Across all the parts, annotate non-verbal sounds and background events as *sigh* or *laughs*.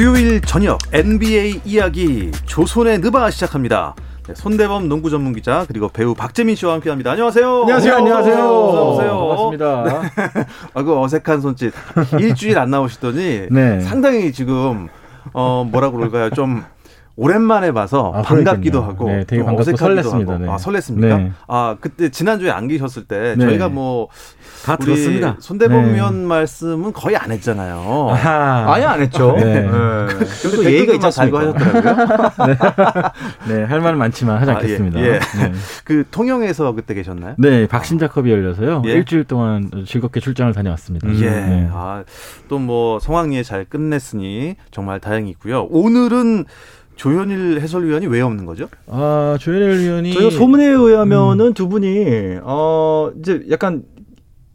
수요일 저녁 NBA 이야기 조선의 느바 시작합니다. 네, 손대범 농구 전문 기자 그리고 배우 박재민 씨와 함께합니다. 안녕하세요. 안녕하세요. 안녕하세요. 어서오세요. 반갑습니다. 네. *laughs* 아 그 어색한 손짓 일주일 안 나오시더니 네. 상당히 지금 어 뭐라 그럴까요 좀 오랜만에 봐서 아, 반갑기도 그러니까요. 하고 네, 되게 좀 반갑고 어색하기도 설렜습니다. 하고. 네. 아 설렜습니까? 네. 아 그때 지난주에 안 계셨을 때 네. 저희가 뭐 다 들었습니다. 손대범 네. 위원 말씀은 거의 안 했잖아요. 아하. 아예 안 했죠. 네. 그래도 예의가 있지 않습니까? 하셨더라고요. *laughs* 네, 할 말은 많지만 하지 아, 예, 않겠습니다. 예. 네. 그 통영에서 그때 계셨나요? 네, 박신자컵이 열려서요. 예. 일주일 동안 즐겁게 출장을 다녀왔습니다. 예. 네. 아, 또 뭐 성황리에 잘 끝냈으니 정말 다행이고요. 오늘은 조현일 해설위원이 왜 없는 거죠? 아, 조현일 위원이 저희가 소문에 의하면은 두 분이 어 이제 약간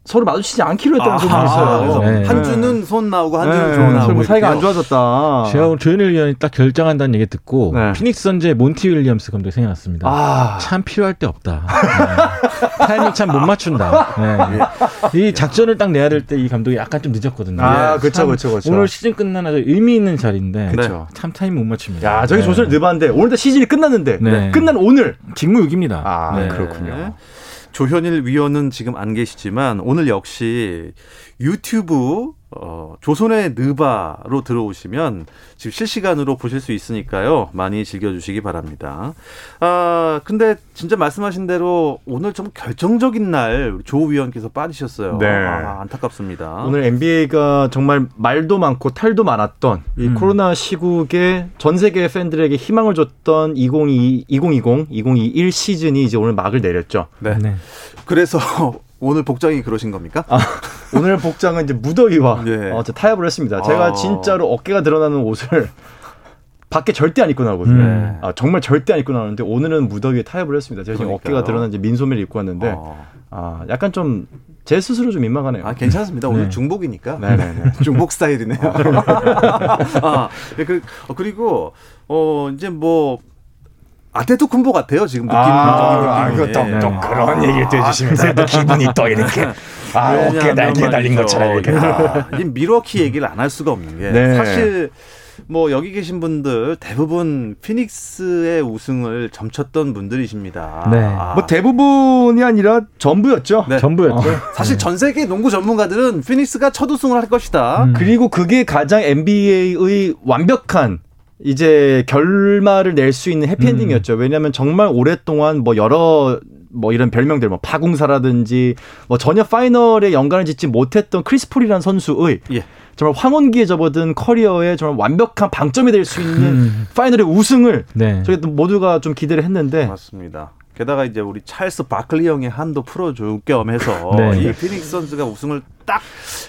서로 마주치지 않기로 했다는 소문이 있어요. 그래서 네. 한 주는 손 나오고 한 주는 네, 조 나오고 서로 뭐 사이가 안. 좋아졌다. 제가 오늘 조현일 위원이 딱 결정한다는 얘기 듣고 네. 피닉스 선즈의 몬티 윌리엄스 감독이 생각났습니다. 아, 참 필요할 때 없다. 네. 타이밍 참 못 맞춘다. 네. 이 작전을 딱 내야 될 때 이 감독이 약간 좀 늦었거든요. 아, 예. 그쵸, 참 그쵸, 그쵸. 오늘 시즌 끝나는 아주 의미 있는 자리인데 그쵸. 참 타이밍 못 맞춥니다. 야, 저기 네. 조선을 느봤는데 오늘 다 시즌이 끝났는데 네. 끝난 오늘. 직무유기입니다. 아, 네. 그렇군요. 조현일 위원은 지금 안 계시지만 오늘 역시 유튜브 어, 조선의 느바로 들어오시면 지금 실시간으로 보실 수 있으니까요. 많이 즐겨주시기 바랍니다. 아, 근데 진짜 말씀하신 대로 오늘 좀 결정적인 날 조 위원께서 빠지셨어요. 네. 아, 안타깝습니다. 오늘 NBA가 정말 말도 많고 탈도 많았던 이 음. 코로나 시국에 전 세계 팬들에게 희망을 줬던 2022, 2020, 2021 시즌이 이제 오늘 막을 내렸죠. 네. 네. 그래서 오늘 복장이 그러신 겁니까? 아, 오늘 복장은 이제 무더위와 *laughs* 예. 어, 타협을 했습니다. 제가 아. 진짜로 어깨가 드러나는 옷을 *laughs* 밖에 절대 안 입고 나오거든요. 음. 아, 정말 절대 안 입고 나오는데 오늘은 무더위에 타협을 했습니다. 제가 지금 그러니까요. 어깨가 드러난 이제 민소매를 입고 왔는데 어. 아, 약간 좀 제 스스로 좀 민망하네요. 아, 괜찮습니다. 오늘 네. 중복이니까. 네네네. *laughs* 중복 스타일이네요. 아, 네, 그, 어, 그리고, 어, 이제 뭐, 아테토 쿤보 같아요, 지금 느낌. 아, 느낌이. 이거 또, 예. 또 그런 얘기를 또 해주시면서 또 기분이 또 이렇게 아 어깨 날개 달린 것처럼 이렇게 야, 이 미러키 얘기를 안 할 수가 없는 게 네. 사실 뭐 여기 계신 분들 대부분 피닉스의 우승을 점쳤던 분들이십니다. 네. 아, 뭐 대부분이 아니라 전부였죠. 네. 전부였죠. 사실 전 세계 농구 전문가들은 피닉스가 첫 우승을 할 것이다. 음. 그리고 그게 가장 NBA의 완벽한 이제 결말을 낼 수 있는 해피엔딩이었죠. 왜냐하면 정말 오랫동안 뭐 여러 뭐 이런 별명들 뭐 파공사라든지 뭐 전혀 파이널에 연관을 짓지 못했던 크리스 폴이라는 선수의 예. 정말 황혼기에 접어든 커리어에 정말 완벽한 방점이 될 수 있는 음. 파이널의 우승을 네. 저희 또 모두가 좀 기대를 했는데 맞습니다. 게다가 이제 우리 찰스 바클리 형의 한도 풀어줄 겸 해서 *laughs* 네. 이 피닉스 선즈가 우승을 딱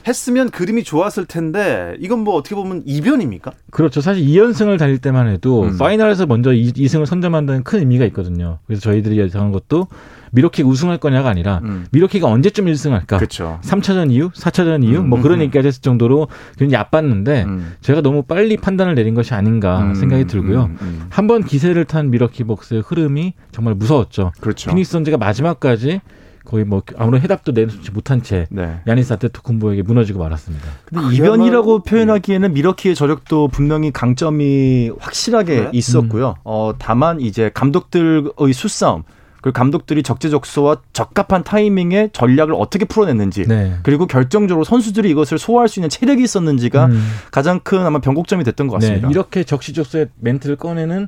했으면 그림이 좋았을 텐데 이건 뭐 어떻게 보면 이변입니까? 그렇죠. 사실 2연승을 달릴 때만 해도 음. 파이널에서 먼저 2, 승을 선점한다는 큰 의미가 있거든요. 그래서 저희들이 예상한 것도 미러키가 우승할 거냐가 아니라 음. 미러키가 언제쯤 1승할까? 그렇죠. 3차전 이후, 4차전 이후 뭐 음, 그런 음. 얘기까지 했을 정도로 굉장히 얕봤는데 음. 제가 너무 빨리 판단을 내린 것이 아닌가 음, 생각이 들고요. 음, 음. 한번 기세를 탄 미러키 벅스의 흐름이 정말 무서웠죠. 그렇죠. 피닉스 선즈가 마지막까지 거의 뭐 아무런 해답도 내놓지 못한 채 네. 야니스 아테토쿤보에게 무너지고 말았습니다. 근데 이변이라고 표현하기에는 미러키의 저력도 분명히 강점이 확실하게 네? 있었고요. 어, 다만 이제 감독들의 수싸움, 그리고 감독들이 적재적소와 적합한 타이밍에 전략을 어떻게 풀어냈는지, 네. 그리고 결정적으로 선수들이 이것을 소화할 수 있는 체력이 있었는지가 음. 가장 큰 아마 변곡점이 됐던 것 같습니다. 네, 이렇게 적시적소의 멘트를 꺼내는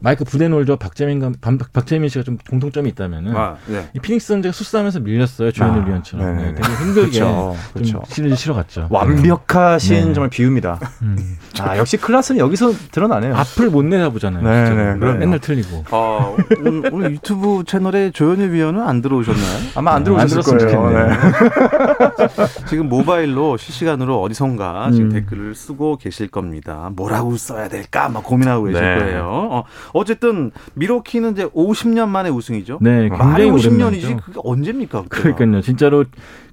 마이크 부데놀저 박재민 감- 박- 박재민 씨가 좀 공통점이 있다면은 아, 네. 이 피닉스 선수가 수싸면서 밀렸어요 조현일 아, 위원처럼 네. 네, 되게 힘들게 그렇죠, 좀 그렇죠. 실을 실어갔죠. 완벽하신 네. 정말 비유입니다. 음. 아, 역시 클라스는 여기서 드러나네요. 앞을 못 내다보잖아요. 네. 네. 맨날 틀리고. 아, 오늘, 오늘 유튜브 채널에 조현일 위원은 안 들어오셨나요? 아마 안안 들어오셨을 들었으면 거예요. 좋겠네요. 네. *laughs* *laughs* 지금 모바일로 실시간으로 어디선가 지금 음. 댓글을 쓰고 계실 겁니다. 뭐라고 써야 될까? 막 고민하고 계실 네. 거예요. 어, 어쨌든 밀워키는 이제 50년 만에 우승이죠. 네, 굉장히 50년이지 오랜만이죠. 그게 언제입니까? 그때가? 그러니까요. 진짜로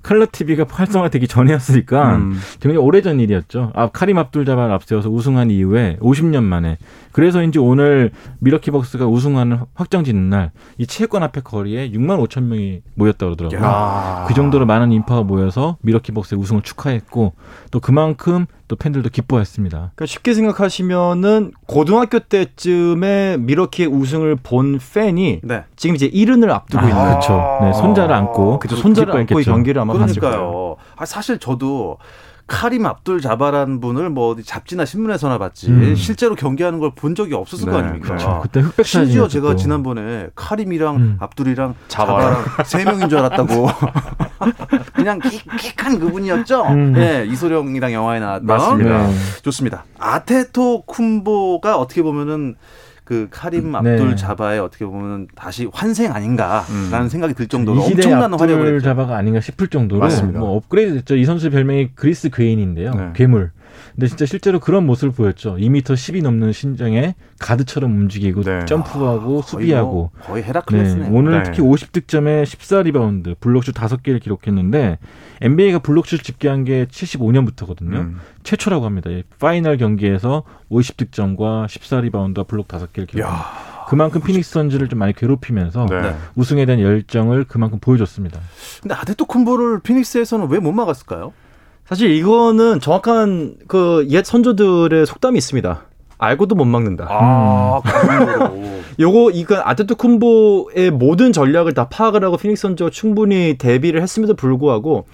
칼라 TV가 활성화되기 전이었으니까 음. 굉장히 오래전 일이었죠. 아, 카림 압둘 자바를 앞세워서 우승한 이후에 50년 만에 그래서인지 오늘 밀워키 벅스가 우승하는 확정 짓는 날 이 체육관 앞에 거리에 6만 5천 명이 모였다 그러더라고요. 야. 그 정도로 많은 인파가 모여서 밀워키 벅스의 우승을 축하했고 또 그만큼 또 팬들도 기뻐했습니다. 그러니까 쉽게 생각하시면은 고등학교 때쯤에 미러키의 우승을 본 팬이 네. 지금 이제 이른을 앞두고 아, 있는 그렇죠. 네, 손자를 안고 그죠 손자를 안고 이. 경기를 아마. 그러니까요. 아, 사실 저도 카림 압둘 자바라는 분을 뭐 어디 잡지나 신문에서나 봤지 음. 실제로 경기하는 걸 본 적이 없었을 네, 거 아닙니까? 그렇죠. 그때 흑백 심지어. 제가 지난번에 카림이랑 음. 압둘이랑 자바랑. 자바랑 *laughs* 세 명인 줄 알았다고. *laughs* 그냥 킥, 킥한 그분이었죠. 음. 네, 이소룡이랑 영화에 나왔던. 맞습니다. 네. 좋습니다. 아데토쿤보가 어떻게 보면은 그 카림 네. 압둘 자바의 어떻게 보면 다시 환생 아닌가라는 음. 생각이 들 정도로 엄청난 활약을 했죠. 자바가 아닌가 싶을 정도로 맞습니다. 뭐 업그레이드 됐죠. 이 선수 별명이 그리스 괴인인데요. 네. 괴물. 근데 진짜 실제로 그런 모습을 보였죠. 2m 10이 넘는 신장에 가드처럼 움직이고 네. 점프하고 거의 수비하고 뭐 거의 네, 헤라클레스네. 오늘 네. 특히 50득점에 14리바운드, 블록슛 5개를 기록했는데 NBA가 블록슛 집계한 게 75년부터거든요. 음. 최초라고 합니다. 이 파이널 경기에서 50득점과 14리바운드와 블록 5개를 기록합니다. 그만큼 피닉스 선즈를 좀 많이 괴롭히면서 네. 네. 우승에 대한 열정을 그만큼 보여줬습니다. 근데 아데토쿤보를 피닉스에서는 왜 못 막았을까요? 사실 이거는 정확한 그 옛 선조들의 속담이 있습니다. 알고도 못 막는다. 아, 그 정도로. 요거 이건 아데토쿤보의 모든 전략을 다 파악을 하고 피닉스 선즈가 충분히 대비를 했음에도 불구하고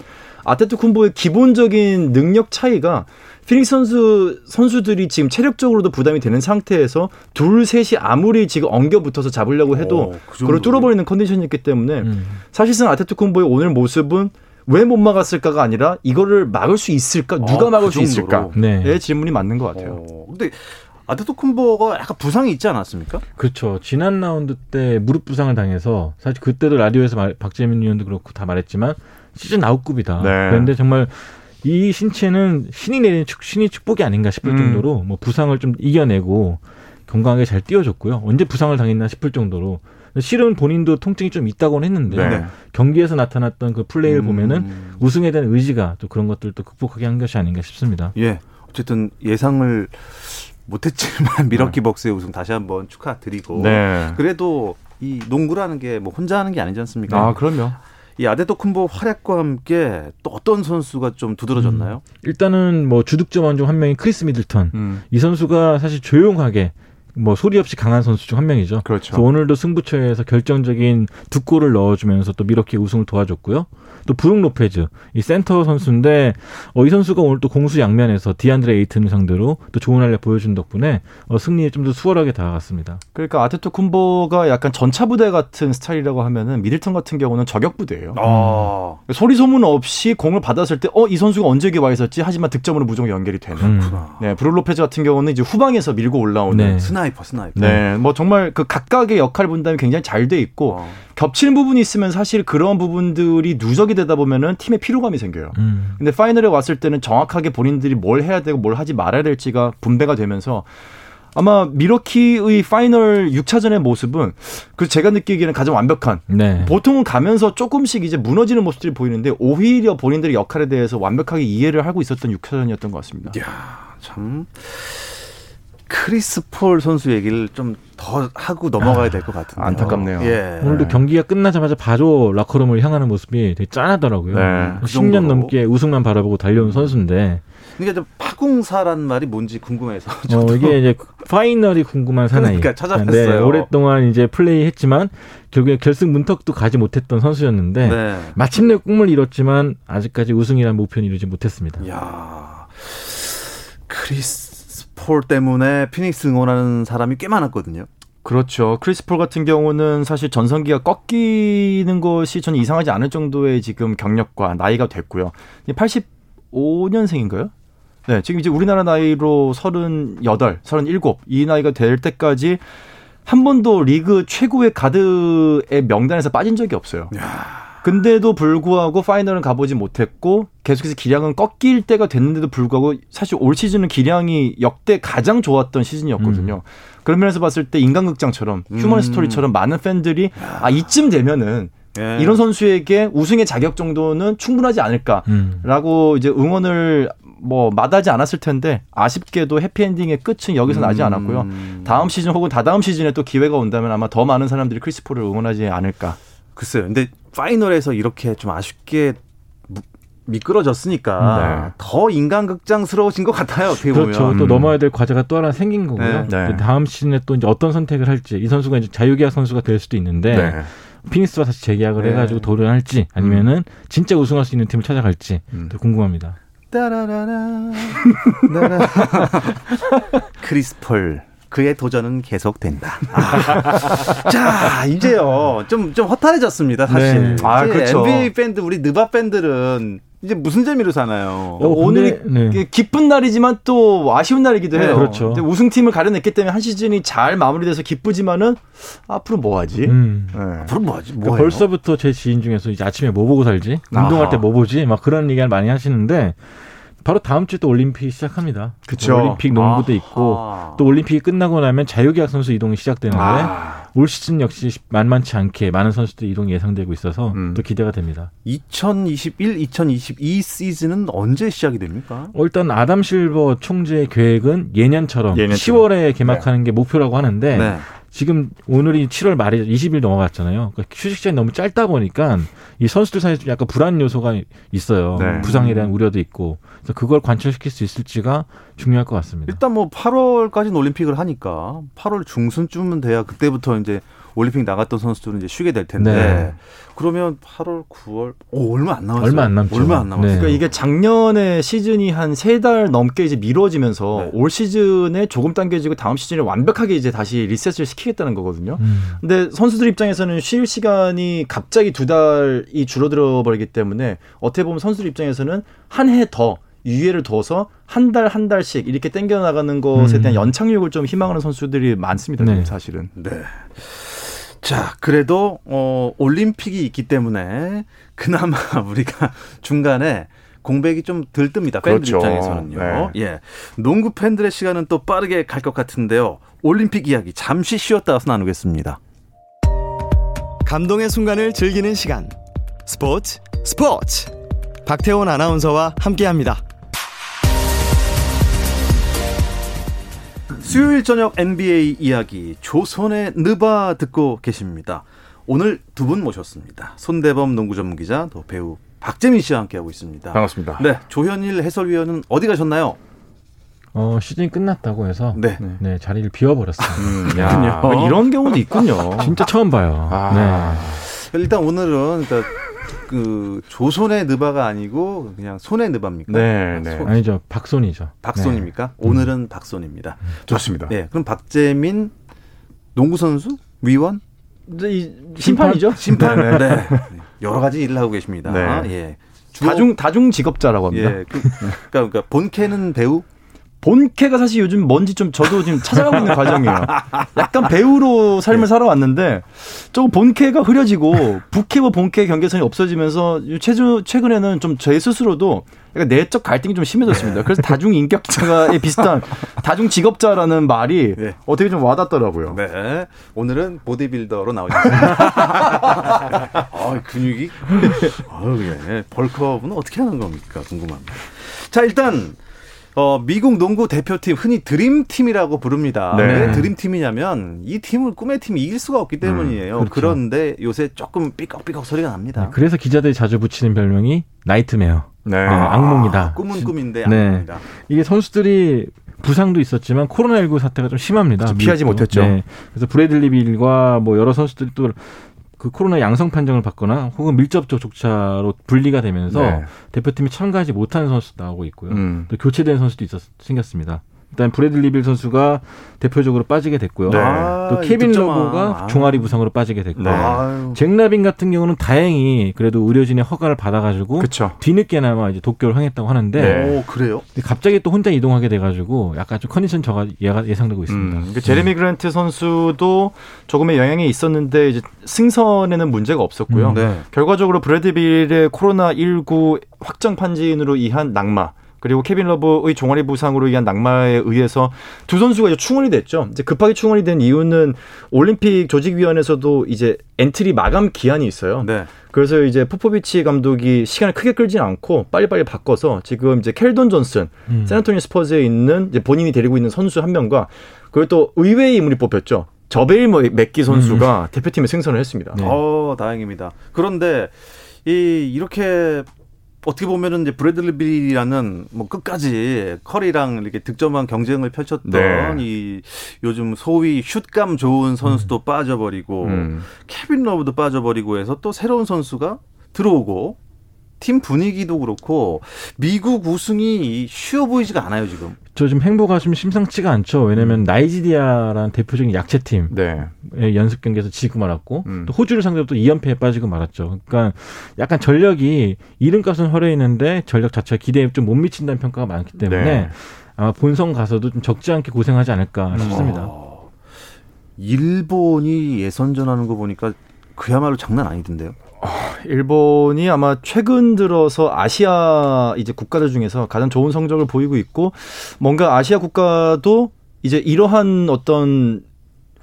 아테토 쿤보의 기본적인 능력 차이가 피닉스 선수 선수들이 지금 체력적으로도 부담이 되는 상태에서 둘 셋이 아무리 지금 엉겨 붙어서 잡으려고 해도 어, 그 그걸. 뚫어버리는 컨디션이었기 때문에 음. 사실상 아테토 쿤보의 오늘 모습은 왜 못 막았을까가 아니라 이거를 막을 수 있을까 누가 아, 막을 그 수 있을까 정도로. 네. 의 질문이 맞는 것 같아요. 어, 근데 아테토 쿤보가 약간 부상이 있지 않았습니까? 그렇죠. 지난 라운드 때 무릎 부상을 당해서 사실 그때도 라디오에서 말- 박재민 의원도 그렇고 다 말했지만 시즌 아웃급이다. 네. 그런데 정말 이 신체는 신이 내린 축, 신이 축복이 아닌가 싶을 음. 정도로 뭐 부상을 좀 이겨내고 건강하게 잘 뛰어줬고요. 언제 부상을 당했나 싶을 정도로 실은 본인도 통증이 좀 있다고는 했는데 네. 경기에서 나타났던 그 플레이를 음. 보면은 우승에 대한 의지가 또 그런 것들도 극복하게 한 것이 아닌가 싶습니다. 예. 어쨌든 예상을 못했지만 *laughs* 미러키 네. 벅스의 우승 다시 한번 축하드리고 네. 그래도 이 농구라는 게 뭐 혼자 하는 게 아니지 않습니까? 아 그럼요. 이 아데토쿤보 활약과 함께 또 어떤 선수가 좀 두드러졌나요? 일단은 뭐 주득점 원중 한 명이 크리스 미들턴. 음. 이 선수가 사실 조용하게 뭐 소리 없이 강한 선수 중 한 명이죠. 그렇죠. 그래서 오늘도 승부처에서 결정적인 두 골을 넣어주면서 또 밀워키 우승을 도와줬고요. 또 브룩 로페즈 이 센터 선수인데 어, 이 선수가 오늘 또 공수 양면에서 디안드레 에이튼을 상대로 또 좋은 활약 보여준 덕분에 어, 승리에 좀 더 수월하게 다가갔습니다. 그러니까 아데토쿤보가 약간 전차 부대 같은 스타일이라고 하면은 미들턴 같은 경우는 저격 부대예요. 아, 소리 소문 없이 공을 받았을 때 어 이 선수가 언제 여기 와 있었지 하지만 득점으로 무조건 연결이 되는. 음. 그렇구나. 네, 브룩 로페즈 같은 경우는 이제 후방에서 밀고 올라오는. 네. sniper, sniper. 네, 뭐 정말 그 각각의 역할 분담이 굉장히 잘 돼 있고 어. 겹치는 부분이 있으면 사실 그런 부분들이 누적이 되다 보면은 팀에 피로감이 생겨요. 음. 근데 파이널에 왔을 때는 정확하게 본인들이 뭘 해야 되고 뭘 하지 말아야 될지가 분배가 되면서 아마 밀워키의 파이널 6차전의 모습은 그 제가 느끼기에는 가장 완벽한 네. 보통은 가면서 조금씩 이제 무너지는 모습들이 보이는데 오히려 본인들의 역할에 대해서 완벽하게 이해를 하고 있었던 6차전이었던 것 같습니다. 이야, 참 크리스 폴 선수 얘기를 좀 더 하고 넘어가야 될 것 같은데. 안타깝네요. 예. 오늘도 경기가 끝나자마자 바로 라커룸을 향하는 모습이 되게 짠하더라고요. 네. 그 10년 정도로. 넘게 우승만 바라보고 달려온 선수인데 그러니까 좀 파궁사란 말이 뭔지 궁금해서. 어. 이게 이제 파이널이 궁금한 사나이. 그러니까 찾아봤어요. 네, 오랫동안 이제 플레이했지만 결국에 결승 문턱도 가지 못했던 선수였는데 네. 마침내 꿈을 이뤘지만 아직까지 우승이라는 목표는 이루지 못했습니다. 야 크리스 폴 때문에 피닉스 응원하는 사람이 꽤 많았거든요. 그렇죠. 크리스 폴 같은 경우는 사실 전성기가 꺾이는 것이 저는 이상하지 않을 정도의 지금 경력과 나이가 됐고요. 85년생인가요? 네, 지금 이제 우리나라 나이로 38, 37, 이 나이가 될 때까지 한 번도 리그 최고의 가드의 명단에서 빠진 적이 없어요. 근데도 불구하고 파이널은 가보지 못했고 계속해서 기량은 꺾일 때가 됐는데도 불구하고 사실 올 시즌은 기량이 역대 가장 좋았던 시즌이었거든요. 그런 면에서 봤을 때 인간극장처럼 휴먼 음. 스토리처럼 많은 팬들이 아 이쯤 되면은 예. 이런 선수에게 우승의 자격 정도는 충분하지 않을까라고 음. 이제 응원을 뭐 마다하지 않았을 텐데 아쉽게도 해피엔딩의 끝은 여기서 나지 않았고요. 음. 다음 시즌 혹은 다다음 시즌에 또 기회가 온다면 아마 더 많은 사람들이 크리스포를 응원하지 않을까. 글쎄요. 근데 파이널에서 이렇게 좀 아쉽게 무- 미끄러졌으니까 네. 더 인간극장스러워진 것 같아요. 어떻게 보면. 그렇죠. 또 음. 넘어야 될 과제가 또 하나 생긴 거고요. 네. 네. 다음 시즌에 또 이제 어떤 선택을 할지 이 선수가 이제 자유계약 선수가 될 수도 있는데 피닉스와 다시 재계약을 네. 해가지고 도전할지 아니면은 진짜 우승할 수 있는 팀을 찾아갈지 음. 또 궁금합니다. 따라라라. *laughs* 따라. *laughs* 크리스폴. 그의 도전은 계속된다. 아. *laughs* 자, 이제요. 좀, 좀 허탈해졌습니다, 사실. 네. 아, 그렇죠. NBA 팬들, 우리 느바 팬들은 이제 무슨 재미로 사나요? 어, 오늘이 네. 기쁜 날이지만 또 아쉬운 날이기도 네, 해요. 그렇죠. 근데 우승팀을 가려냈기 때문에 한 시즌이 잘 마무리돼서 기쁘지만은 앞으로 뭐 하지? 음. 네. 앞으로 뭐 하지? 그러니까 뭐 해요? 벌써부터 제 지인 중에서 이제 아침에 뭐 보고 살지? 운동할 아하. 때뭐 보지? 막 그런 얘기를 많이 하시는데 바로 다음 주에 또 올림픽이 시작합니다. 그쵸. 올림픽 농구도 아하. 있고 또 올림픽이 끝나고 나면 자유계약 선수 이동이 시작되는데 아, 올 시즌 역시 만만치 않게 많은 선수들 이동이 예상되고 있어서 음. 또 기대가 됩니다. 2021, 2022 시즌은 언제 시작이 됩니까? 어, 일단 아담 실버 총재의 계획은 예년처럼, 예년처럼. 10월에 개막하는 게 목표라고 하는데 네. 지금 오늘이 7월 말이죠. 20일 넘어갔잖아요. 그러니까 휴식 시간이 너무 짧다 보니까 이 선수들 사이에 좀 약간 불안 요소가 있어요. 네. 부상에 대한 우려도 있고. 그래서 그걸 관철시킬 수 있을지가 중요할 것 같습니다. 일단 뭐 8월까지는 올림픽을 하니까 8월 중순쯤은 돼야 그때부터 이제 올림픽 나갔던 선수들은 이제 쉬게 될 텐데 네. 그러면 8월, 9월 오 얼마 안 남았어요. 얼마 안 남죠. 얼마 안 남았어요. 네. 그러니까 이게 작년에 시즌이 한 세 달 넘게 이제 미뤄지면서 네. 올 시즌에 조금 당겨지고 다음 시즌에 완벽하게 이제 다시 리셋을 시키겠다는 거거든요. 음. 근데 선수들 입장에서는 쉴 시간이 갑자기 두 달이 줄어들어 버리기 때문에 어떻게 보면 선수들 입장에서는 한 해 더 유예를 둬서 한 달 한 달씩 이렇게 땡겨 나가는 것에 음. 대한 연착륙을 좀 희망하는 선수들이 많습니다. 네. 사실은. 네. 자, 그래도 어 올림픽이 있기 때문에 그나마 *laughs* 우리가 중간에 공백이 좀덜 뜹니다. 팬들 그렇죠. 입장에서는요. 네. 예. 농구 팬들의 시간은 또 빠르게 갈 것 같은데요. 올림픽 이야기 잠시 쉬었다 와서 나누겠습니다. 감동의 순간을 즐기는 시간. 스포츠 스포츠. 박태원 아나운서와 함께합니다. 수요일 저녁 NBA 이야기 조선의 느바 듣고 계십니다. 오늘 두 분 모셨습니다. 손대범 농구 전문 기자, 또 배우 박재민 씨와 함께하고 있습니다. 반갑습니다. 네, 조현일 해설위원은 어디 가셨나요? 어, 시즌이 끝났다고 해서 네. 네, 자리를 비워버렸어요. 음, 야, 이런 경우도 있군요. 진짜 처음 봐요. 아. 일단 오늘은 그러니까 그 조선의 느바가 아니고 그냥 손의 느바입니까? 네, 네. 손- 네. 아니죠. 박손이죠. 박손입니까? 오늘은 박손입니다. 좋습니다. 네, 그럼 박재민 농구 선수 위원 이 심판이죠? 심판 네, 네. 네. 여러 가지 일을 하고 계십니다. 네. 예. 다중 다중 직업자라고 합니다. 예. 그, 그러니까, 그러니까 본캐는 배우 본캐가 사실 요즘 뭔지 좀 저도 지금 찾아가고 있는 과정이에요. 약간 배우로 삶을 살아왔는데 조금 본캐가 흐려지고 부캐와 본캐 경계선이 없어지면서 최주, 최근에는 좀 제 스스로도 약간 내적 갈등이 좀 심해졌습니다. 그래서 다중 인격자가에 비슷한 다중 직업자라는 말이 네. 어떻게 좀 와닿더라고요. 네. 오늘은 보디빌더로 나오셨습니다. *laughs* 아, 근육이 아유, 예. 벌크업은 어떻게 하는 겁니까? 궁금합니다. 자, 일단 어, 미국 농구 대표팀 흔히 드림팀이라고 부릅니다. 네. 왜 드림팀이냐면 이 팀을 꿈의 팀이 이길 수가 없기 때문이에요. 그렇죠. 그런데 요새 조금 삐걱삐걱 소리가 납니다. 네, 그래서 기자들이 자주 붙이는 별명이 nightmare. 네. 네, 악몽이다. 꿈은 꿈인데 네. 악몽이다. 이게 선수들이 부상도 있었지만 코로나19 사태가 좀 심합니다. 피하지. 못했죠. 네. 그래서 브래들리 빌과 뭐 여러 선수들이 또 그 코로나 양성 판정을 받거나 혹은 밀접 접촉자로 분리가 되면서 네. 대표팀이 참가하지 못하는 선수도 나오고 있고요. 음. 또 교체된 선수도 있었 생겼습니다. 일단 브래들리 빌 선수가 대표적으로 빠지게 됐고요. 네. 또 케빈 득점왕. 러브가 아. 종아리 부상으로 빠지게 됐고 네. 잭라빈 같은 경우는 다행히 그래도 의료진의 허가를 받아가지고 그렇죠. 뒤늦게나마 이제 도쿄로 향했다고 하는데 네. 오, 그래요? 근데 갑자기 또 혼자 이동하게 돼가지고 약간 좀 컨디션 저하가 예상되고 있습니다. 음, 그 제레미 그랜트 선수도 조금의 영향이 있었는데 이제 승선에는 문제가 없었고요. 음, 네. 결과적으로 브래들리 빌의 코로나 19 확진 판정으로 인한 낙마 그리고 케빈 러브의 종아리 부상으로 인한 낙마에 의해서 두 선수가 이제 충원이 됐죠. 이제 급하게 충원이 된 이유는 올림픽 조직위원회에서도 이제 엔트리 마감 기한이 있어요. 네. 그래서 이제 포포비치 감독이 시간을 크게 끌지 않고 빨리빨리 바꿔서 지금 이제 켈든 존슨, 음. 샌안토니오 스퍼스에 있는 이제 본인이 데리고 있는 선수 한 명과 그리고 또 의외의 인물이 뽑혔죠. 자베일 뭐 맥기 선수가 대표팀에 승선을 했습니다. 네. 어, 다행입니다. 그런데 이 이렇게 어떻게 보면은 이제 브래들리 빌이라는 뭐 끝까지 커리랑 이렇게 득점왕 경쟁을 펼쳤던 네. 이 요즘 소위 슛감 좋은 선수도 빠져버리고 음. 케빈 러브도 빠져버리고 해서 또 새로운 선수가 들어오고 팀 분위기도 그렇고 미국 우승이 쉬워 보이지가 않아요 지금. 저 지금 행보가 좀 심상치가 않죠. 왜냐면 나이지리아라는 대표적인 약체팀 네. 의 연습 경기에서 지고 말았고 음. 또 호주를 상대로 또 2연패에 빠지고 말았죠. 그러니까 약간 전력이 이름값은 허려 있는데 전력 자체가 기대에 좀 못 미친다는 평가가 많기 때문에 네. 아마 본선 가서도 좀 적지 않게 고생하지 않을까 싶습니다. 어, 일본이 예선전 하는 거 보니까 그야말로 장난 아니던데요. 일본이 아마 최근 들어서 아시아 이제 국가들 중에서 가장 좋은 성적을 보이고 있고 뭔가 아시아 국가도 이제 이러한 어떤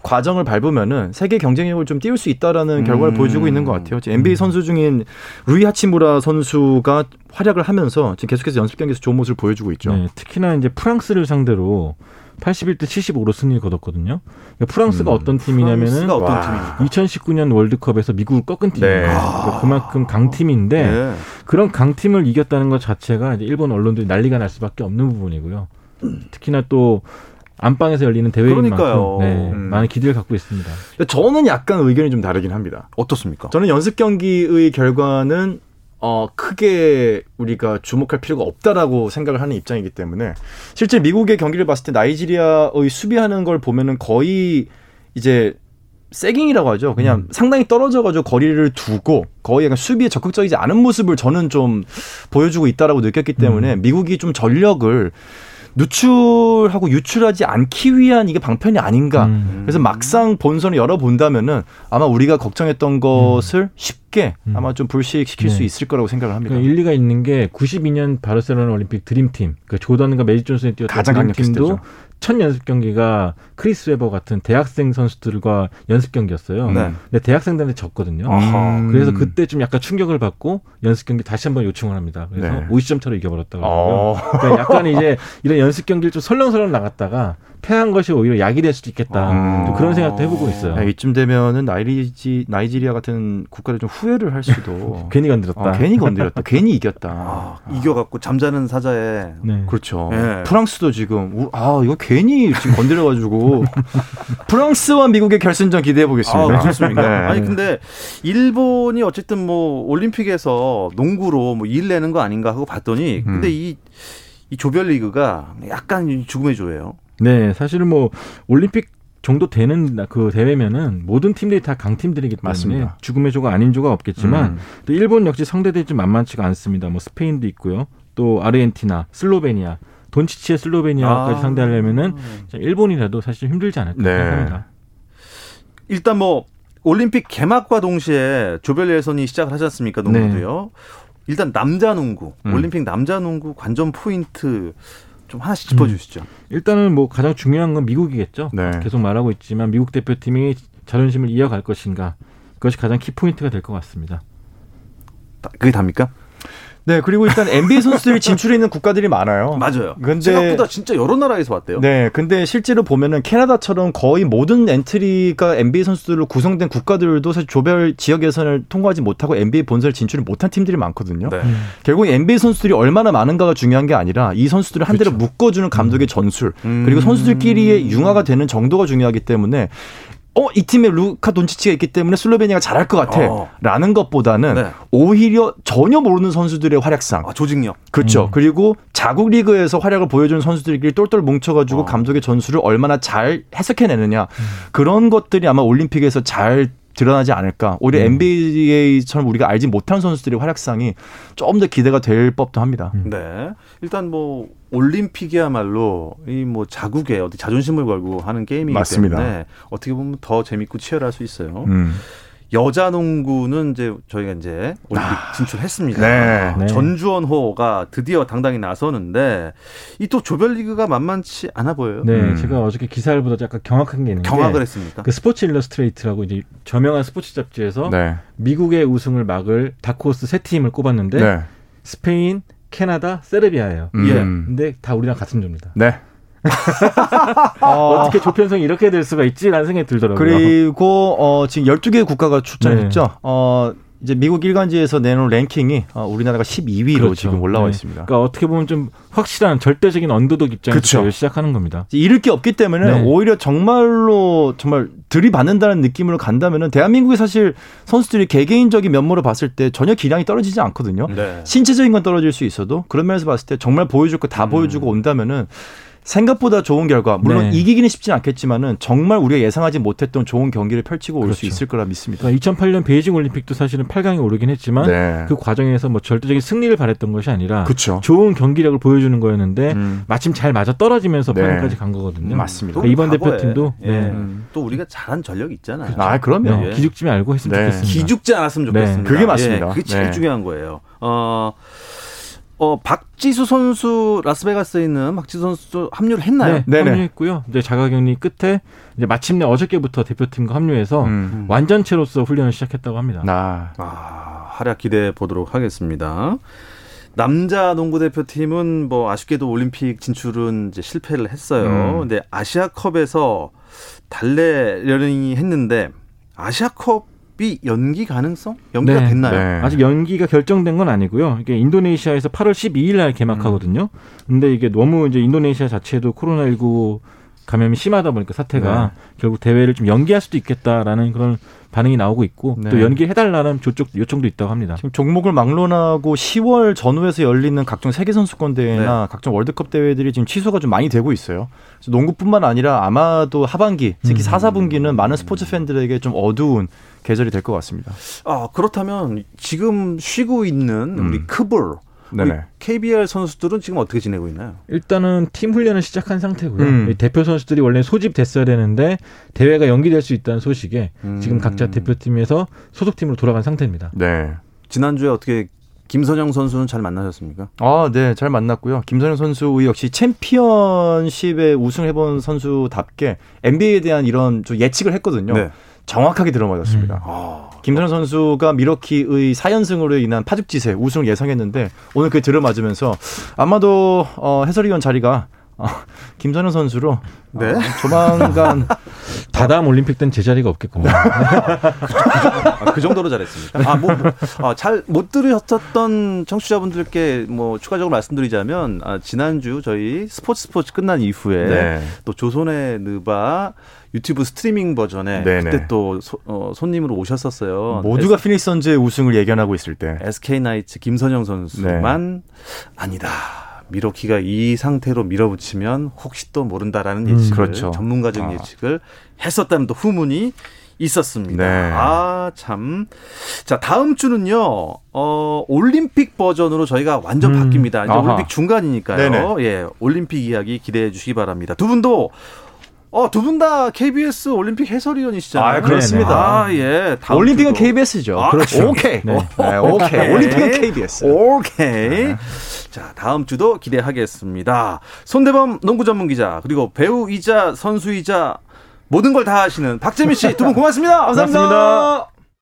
과정을 밟으면은 세계 경쟁력을 좀 띄울 수 있다라는 결과를 음. 보여주고 있는 것 같아요. 지금 NBA 선수 중인 루이 하치무라 선수가 활약을 하면서 지금 계속해서 연습 경기에서 좋은 모습을 보여주고 있죠. 네, 특히나 이제 프랑스를 상대로 81대 75로 승리를 거뒀거든요. 그러니까 프랑스가 음, 어떤 팀이냐면은 프랑스가 어떤 와. 팀입니까? 2019년 월드컵에서 미국을 꺾은 팀이에요. 네. 그러니까 그만큼 강팀인데 네. 그런 강팀을 이겼다는 것 자체가 이제 일본 언론들이 난리가 날 수밖에 없는 부분이고요. 특히나 또 안방에서 열리는 대회인 그러니까요. 만큼 네, 음. 많은 기대를 갖고 있습니다. 저는 약간 의견이 좀 다르긴 합니다. 어떻습니까? 저는 연습 경기의 결과는 어 크게 우리가 주목할 필요가 없다라고 생각을 하는 입장이기 때문에 실제 미국의 경기를 봤을 때 나이지리아의 수비하는 걸 보면은 거의 이제 세깅이라고 하죠. 그냥 상당히 떨어져가지고 거리를 두고 거의 약간 수비에 적극적이지 않은 모습을 저는 좀 보여주고 있다라고 느꼈기 때문에 미국이 좀 전력을 누출하고 유출하지 않기 위한 이게 방편이 아닌가. 음. 그래서 막상 본선을 열어본다면은 아마 우리가 걱정했던 것을 쉽게 음. 아마 좀 불식시킬 네. 수 있을 거라고 생각을 합니다. 그러니까 일리가 있는 게 92년 바르셀로나 올림픽 드림팀, 그 조던과 매직 존슨이 뛰었던 가장 드림팀도 때죠. 첫 연습 경기가 크리스 웨버 같은 대학생 선수들과 연습 경기였어요. 네. 근데 대학생들한테 졌거든요. 아하. 그래서 그때 좀 약간 충격을 받고 연습 경기 다시 한번 요청을 합니다. 그래서 네. 50점 차로 이겨버렸다고. 어. 그러니까 약간 이제 이런 연습 경기를 좀 설렁설렁 나갔다가 패한 것이 오히려 약이 될 수도 있겠다. 음. 좀 그런 생각도 해보고 있어요. 야, 이쯤 되면은 나이지 나이지리아 같은 국가를 좀 후회를 할 수도. *laughs* 괜히 건드렸다. 어, 괜히 건드렸다. 괜히 이겼다. 아, 이겨갖고 잠자는 사자에 네. 그렇죠. 예. 프랑스도 지금 우- 아 이거 괜히 지금 건드려가지고 *laughs* 프랑스와 미국의 결승전 기대해 보겠습니다. 아, 그렇습니까? 네. 아니 근데 일본이 어쨌든 뭐 올림픽에서 농구로 뭐 일 내는 거 아닌가 하고 봤더니 근데 음. 이, 이 조별리그가 약간 죽음의 조예요. 네, 사실은 뭐 올림픽 정도 되는 그 대회면은 모든 팀들이 다 강팀들이기 때문에 맞습니다. 죽음의 조가 아닌 조가 없겠지만 음. 또 일본 역시 상대들이 좀 만만치가 않습니다. 뭐 스페인도 있고요. 또 아르헨티나, 슬로베니아, 돈치치의 슬로베니아까지 아. 상대하려면은 일본이라도 사실 힘들지 않을까 네. 생각합니다. 일단 뭐 올림픽 개막과 동시에 조별 예선이 시작을 하지 않습니까? 농구도요. 일단 남자 농구, 음. 올림픽 남자 농구 관전 포인트 좀 하나씩 짚어 주시죠. 일단은 뭐 가장 중요한 건 미국이겠죠. 네. 계속 말하고 있지만 미국 대표팀이 자존심을 이어갈 것인가 그것이 가장 키 포인트가 될 것 같습니다. 다- 그게 답니까? 네 그리고 일단 NBA 선수들이 진출해 있는 국가들이 많아요. *laughs* 맞아요. 근데- 생각보다 진짜 여러 나라에서 왔대요. 네, 근데 실제로 보면은 캐나다처럼 거의 모든 엔트리가 NBA 선수들로 구성된 국가들도 사실 조별 지역 예선을 통과하지 못하고 NBA 본선을 진출을 못한 팀들이 많거든요. 네. 결국 NBA 선수들이 얼마나 많은가가 중요한 게 아니라 이 선수들을 한 대로 묶어주는 감독의 전술 음. 그리고 선수들끼리의 융화가 되는 정도가 중요하기 때문에 어 이 팀에 루카 돈치치가 있기 때문에 슬로베니아가 잘할 것 어. 같아라는 것보다는 네. 오히려 전혀 모르는 선수들의 활약상 아, 조직력. 그렇죠. 음. 그리고 자국 리그에서 활약을 보여주는 선수들끼리 똘똘 뭉쳐가지고 어. 감독의 전술을 얼마나 잘 해석해내느냐 음. 그런 것들이 아마 올림픽에서 잘 드러나지 않을까. 오히려 음. NBA처럼 우리가 알지 못한 선수들의 활약상이 조금 더 기대가 될 법도 합니다. 음. 네. 일단 뭐 올림픽이야말로 이 뭐 자국에 어디 자존심을 걸고 하는 게임이기 맞습니다. 때문에 어떻게 보면 더 재밌고 치열할 수 있어요. 음. 여자 농구는 이제 저희가 이제 올림픽 진출했습니다. 네. 네. 전주원호가 드디어 당당히 나서는데 이 또 조별리그가 만만치 않아 보여요. 네, 음. 제가 어저께 기사를 보다 약간 경악한 게 있는데 경악을 했습니까? 그 스포츠 일러스트레이트라고 이제 저명한 스포츠 잡지에서 네. 미국의 우승을 막을 다크호스 세 팀을 꼽았는데 네. 스페인, 캐나다, 세르비아예요. 예. 음. 근데 다 우리랑 같은 조입니다. 네. *laughs* 어 떻게 조편성이 이렇게 될 수가 있지라는 생각이 들더라고요. 그리고 어 지금 12개 국가가 출전했죠. 네. 어 이제 미국 일간지에서 내놓은 랭킹이 어, 우리나라가 12위로 그렇죠. 지금 올라와 네. 있습니다. 그러니까 어떻게 보면 좀 확실한 절대적인 언더독 입장에서. 대회를 시작하는 겁니다. 잃을 게 없기 때문에 네. 오히려 정말로 정말 들이받는다는 느낌으로 간다면은 대한민국이 사실 선수들이 개개인적인 면모를 봤을 때 전혀 기량이 떨어지지 않거든요. 네. 신체적인 건 떨어질 수 있어도 그런 면에서 봤을 때 정말 보여줄 거다 음. 보여주고 온다면은 생각보다 좋은 결과 물론 네. 이기기는 쉽진 않겠지만은 정말 우리가 예상하지 못했던 좋은 경기를 펼치고 올수 그렇죠. 있을 거라 믿습니다. 그러니까 2008년 베이징 올림픽도 사실은 8강에 오르긴 했지만 네. 그 과정에서 뭐 절대적인 승리를 바랬던 것이 아니라 그렇죠. 좋은 경기력을 보여주는 거였는데 음. 마침 잘 맞아 떨어지면서 네. 8강까지 간 거거든요. 맞습니다. 또 이번 과거에, 대표팀도 예. 네. 음. 또 우리가 잘한 전력이 있잖아요. 아, 그럼요. 네, 예. 기죽지 말고 했으면 네. 좋겠습니다. 기죽지 않았으면 네. 좋겠습니다. 그게 맞습니다. 예, 그게 제일 네. 중요한 거예요. 어, 어, 박지수 선수 라스베가스에 있는 박지수 선수 합류를 했나요? 네, 네네. 합류했고요. 이제 자가격리 끝에 이제 마침내 어저께부터 대표팀과 합류해서 음. 완전체로서 훈련을 시작했다고 합니다. 나 아, 활약 기대해 보도록 하겠습니다. 남자 농구 대표팀은 뭐 아쉽게도 올림픽 진출은 이제 실패를 했어요. 음. 근데 아시아컵에서 달래려니 했는데 아시아컵 이 연기 가능성? 연기가 네. 됐나요? 네. 아직 연기가 결정된 건 아니고요. 이게 인도네시아에서 8월 12일 날 개막하거든요. 음. 근데 이게 너무 이제 인도네시아 자체도 코로나19 감염이 심하다 보니까 사태가 네. 결국 대회를 좀 연기할 수도 있겠다라는 그런 반응이 나오고 있고 네. 또 연기해달라는 조쪽 요청도 있다고 합니다. 지금 종목을 막론하고 10월 전후에서 열리는 각종 세계 선수권 대회나 각종 월드컵 대회들이 지금 취소가 좀 많이 되고 있어요. 그래서 농구뿐만 아니라 아마도 하반기, 특히 음. 4, 4분기는 많은 스포츠 팬들에게 좀 어두운 계절이 될 것 같습니다. 아, 그렇다면 지금 쉬고 있는 우리 음. 크볼 네네. KBL 선수들은 지금 어떻게 지내고 있나요? 일단은 팀 훈련을 시작한 상태고요. 음. 이 대표 선수들이 원래 소집됐어야 되는데 대회가 연기될 수 있다는 소식에 음. 지금 각자 대표팀에서 소속팀으로 돌아간 상태입니다. 네. 지난주에 어떻게 김선영 선수는 잘 만나셨습니까? 아, 네, 잘 만났고요. 김선영 선수 역시 챔피언십에 우승해본 선수답게 NBA에 대한 이런 좀 예측을 했거든요. 네. 정확하게 들어맞았습니다. 아, 김선영 선수가 미러키의 4연승으로 인한 파죽지세 우승을 예상했는데 오늘 그게 들어맞으면서 아마도 어, 해설위원 자리가 어, 김선영 선수로 네. 어, 조만간 *laughs* 다다음 올림픽 때는 제 자리가 없겠군요. *laughs* 아, 그 정도로 잘했습니까? 아, 뭐, 뭐 잘 못 들으셨던 청취자분들께 뭐 추가적으로 말씀드리자면 아, 지난주 저희 스포츠 스포츠 끝난 이후에 네. 또 조선의 느바 유튜브 스트리밍 버전에 네네. 그때 또 소- 어, 손님으로 오셨었어요. 모두가 피닉스 선즈의 우승을 예견하고 있을 때 SK 나이츠 김선영 선수만 아니다. 미러키가 이 상태로 밀어붙이면 혹시 또 모른다라는 음, 예측을 그렇죠. 전문가적 아. 예측을 했었다는 또 후문이 있었습니다. 네. 아, 참. 자, 다음 주는요, 어, 올림픽 버전으로 저희가 완전 음. 바뀝니다. 이제 아하. 올림픽 중간이니까요. 네네. 예, 올림픽 이야기 기대해 주시기 바랍니다. 두 분도 어, 두 분 다 KBS 올림픽 해설위원이시잖아요. 아, 그렇습니다. 아, 예. 올림픽은 주도. KBS죠. 아, 그렇죠. 오케이. 네. 네, 오케이. 올림픽은 KBS. 오케이. 자, 다음 주도 기대하겠습니다. 손대범 농구 전문 기자, 그리고 배우이자 선수이자 모든 걸 다 하시는 박재민 씨 두 분 고맙습니다. *laughs* 감사합니다.